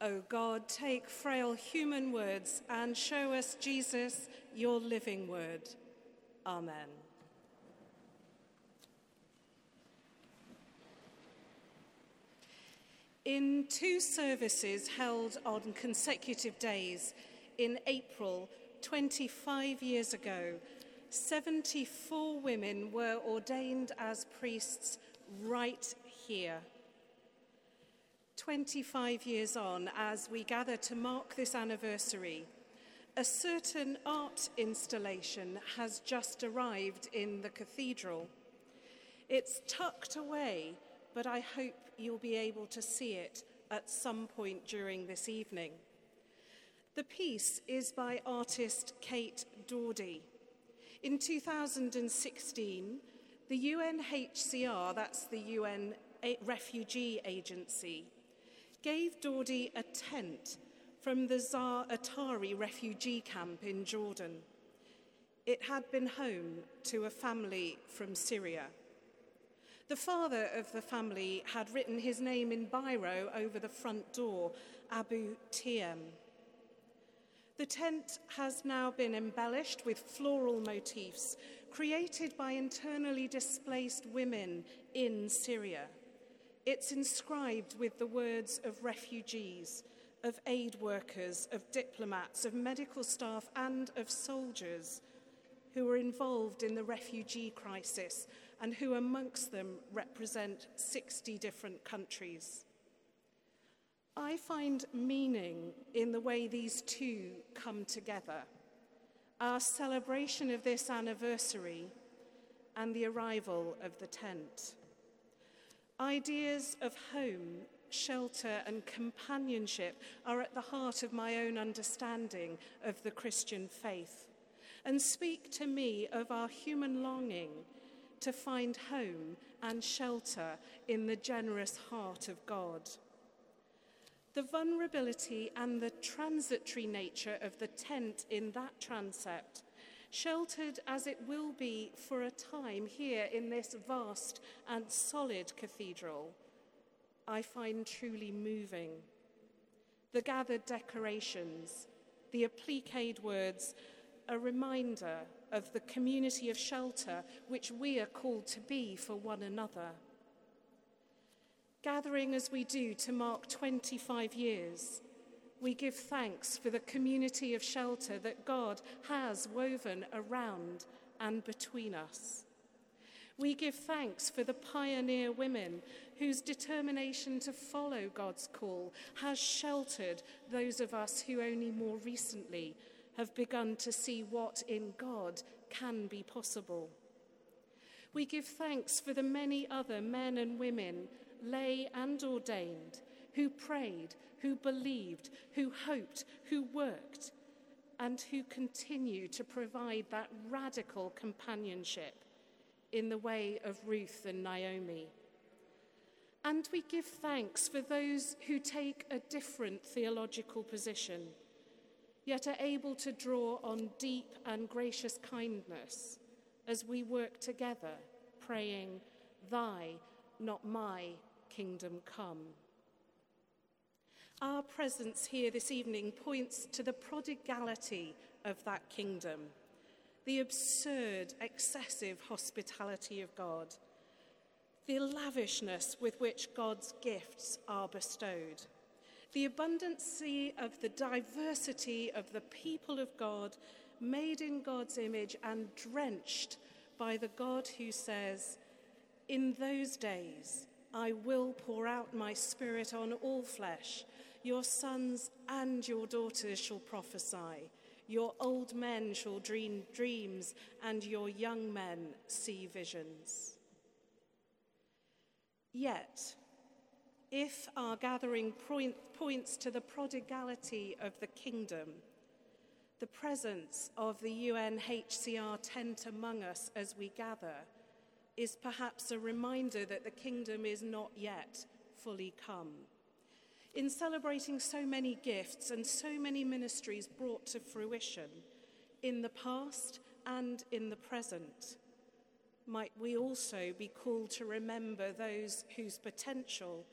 O God, take frail human words and show us Jesus, your living word. Amen. In two services held on consecutive days in April 25 years ago, 74 women were ordained as priests right here. 25 years on, as we gather to mark this anniversary, a certain art installation has just arrived in the cathedral. It's tucked away, but I hope you'll be able to see it at some point during this evening. The piece is by artist Kate Daudy. In 2016, the UNHCR, that's the UN Refugee Agency, gave Daudy a tent from the Za'atari Atari refugee camp in Jordan. It had been home to a family from Syria. The father of the family had written his name in biro over the front door, Abu Tiem. The tent has now been embellished with floral motifs created by internally displaced women in Syria. It's inscribed with the words of refugees, of aid workers, of diplomats, of medical staff, and of soldiers who were involved in the refugee crisis and who amongst them represent 60 different countries. I find meaning in the way these two come together. Our celebration of this anniversary and the arrival of the tent. Ideas of home, shelter, and companionship are at the heart of my own understanding of the Christian faith and speak to me of our human longing to find home and shelter in the generous heart of God. The vulnerability and the transitory nature of the tent in that transept, sheltered as it will be for a time here in this vast and solid cathedral, I find truly moving. The gathered decorations, the appliqued words, a reminder of the community of shelter which we are called to be for one another. Gathering as we do to mark 25 years, we give thanks for the community of shelter that God has woven around and between us. We give thanks for the pioneer women whose determination to follow God's call has sheltered those of us who only more recently have begun to see what in God can be possible. We give thanks for the many other men and women, lay and ordained, who prayed, who believed, who hoped, who worked, and who continue to provide that radical companionship in the way of Ruth and Naomi. And we give thanks for those who take a different theological position yet are able to draw on deep and gracious kindness as we work together, praying, Thy, not my, kingdom come. Our presence here this evening points to the prodigality of that kingdom, the absurd, excessive hospitality of God, the lavishness with which God's gifts are bestowed the abundancy of the diversity of the people of God, made in God's image and drenched by the God who says, In those days I will pour out my spirit on all flesh. Your sons and your daughters shall prophesy. Your old men shall dream dreams, and your young men see visions. Yet, if our gathering point, points to the prodigality of the kingdom, the presence of the UNHCR tent among us as we gather is perhaps a reminder that the kingdom is not yet fully come. In celebrating so many gifts and so many ministries brought to fruition in the past and in the present, might we also be called to remember those whose potential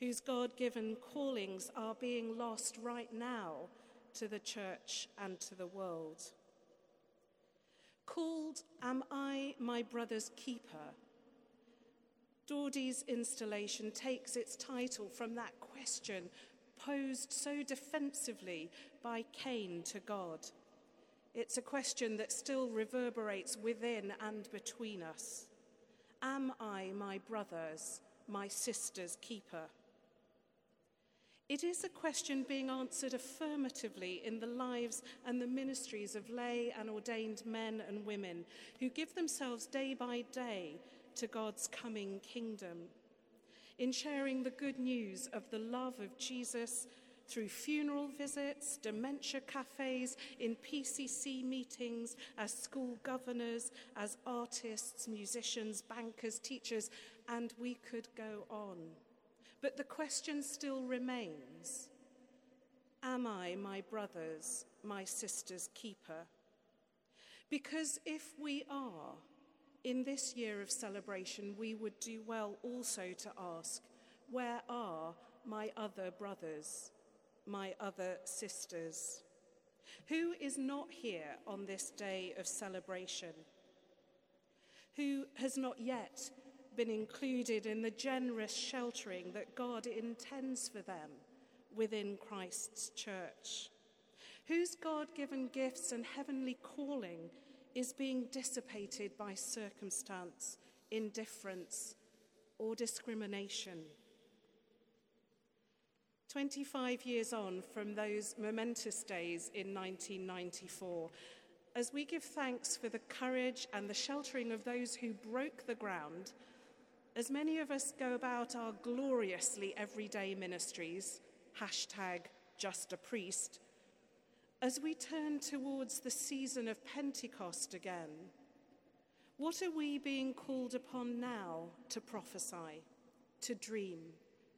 whose God given callings are being lost right now to the church and to the world. Called Am I My Brother's Keeper? Daudy's installation takes its title from that question posed so defensively by Cain to God. It's a question that still reverberates within and between us. Am I my brother's, my sister's keeper? It is a question being answered affirmatively in the lives and the ministries of lay and ordained men and women who give themselves day by day to God's coming kingdom. In sharing the good news of the love of Jesus through funeral visits, dementia cafes, in PCC meetings, as school governors, as artists, musicians, bankers, teachers, and we could go on. But the question still remains Am I my brother's, my sister's keeper? Because if we are, in this year of celebration, we would do well also to ask Where are my other brothers, my other sisters? Who is not here on this day of celebration? Who has not yet been included in the generous sheltering that God intends for them within Christ's church, whose God given gifts and heavenly calling is being dissipated by circumstance, indifference, or discrimination. 25 years on from those momentous days in 1994, as we give thanks for the courage and the sheltering of those who broke the ground as many of us go about our gloriously everyday ministries, hashtag just a priest, as we turn towards the season of Pentecost again, what are we being called upon now to prophesy, to dream,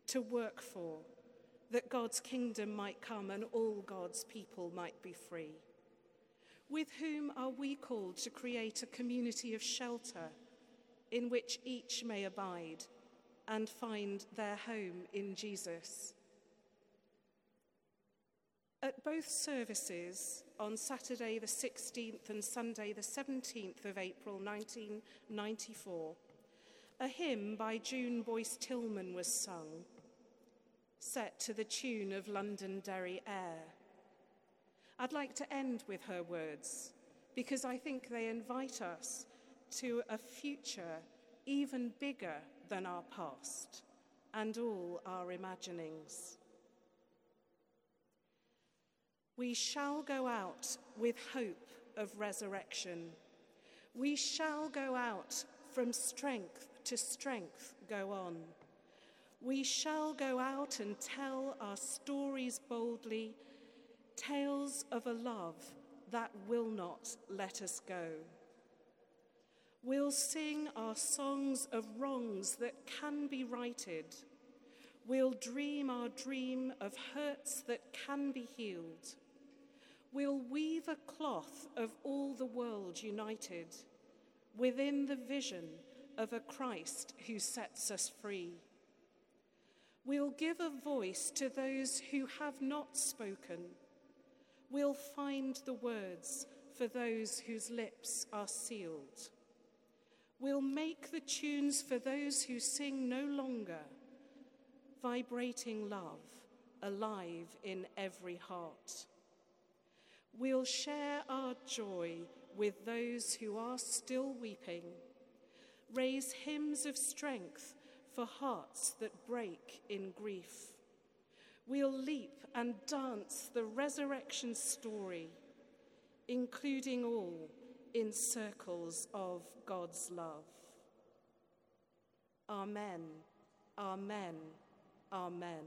to work for, that God's kingdom might come and all God's people might be free? With whom are we called to create a community of shelter? in which each may abide and find their home in Jesus. At both services, on Saturday the 16th and Sunday the 17th of April 1994, a hymn by June Boyce Tillman was sung, set to the tune of Londonderry Air. I'd like to end with her words because I think they invite us to a future even bigger than our past and all our imaginings. We shall go out with hope of resurrection. We shall go out from strength to strength, go on. We shall go out and tell our stories boldly, tales of a love that will not let us go. We'll sing our songs of wrongs that can be righted. We'll dream our dream of hurts that can be healed. We'll weave a cloth of all the world united within the vision of a Christ who sets us free. We'll give a voice to those who have not spoken. We'll find the words for those whose lips are sealed We'll make the tunes for those who sing no longer, vibrating love alive in every heart. We'll share our joy with those who are still weeping, raise hymns of strength for hearts that break in grief. We'll leap and dance the resurrection story, including all in circles of God's love. Amen, amen, amen.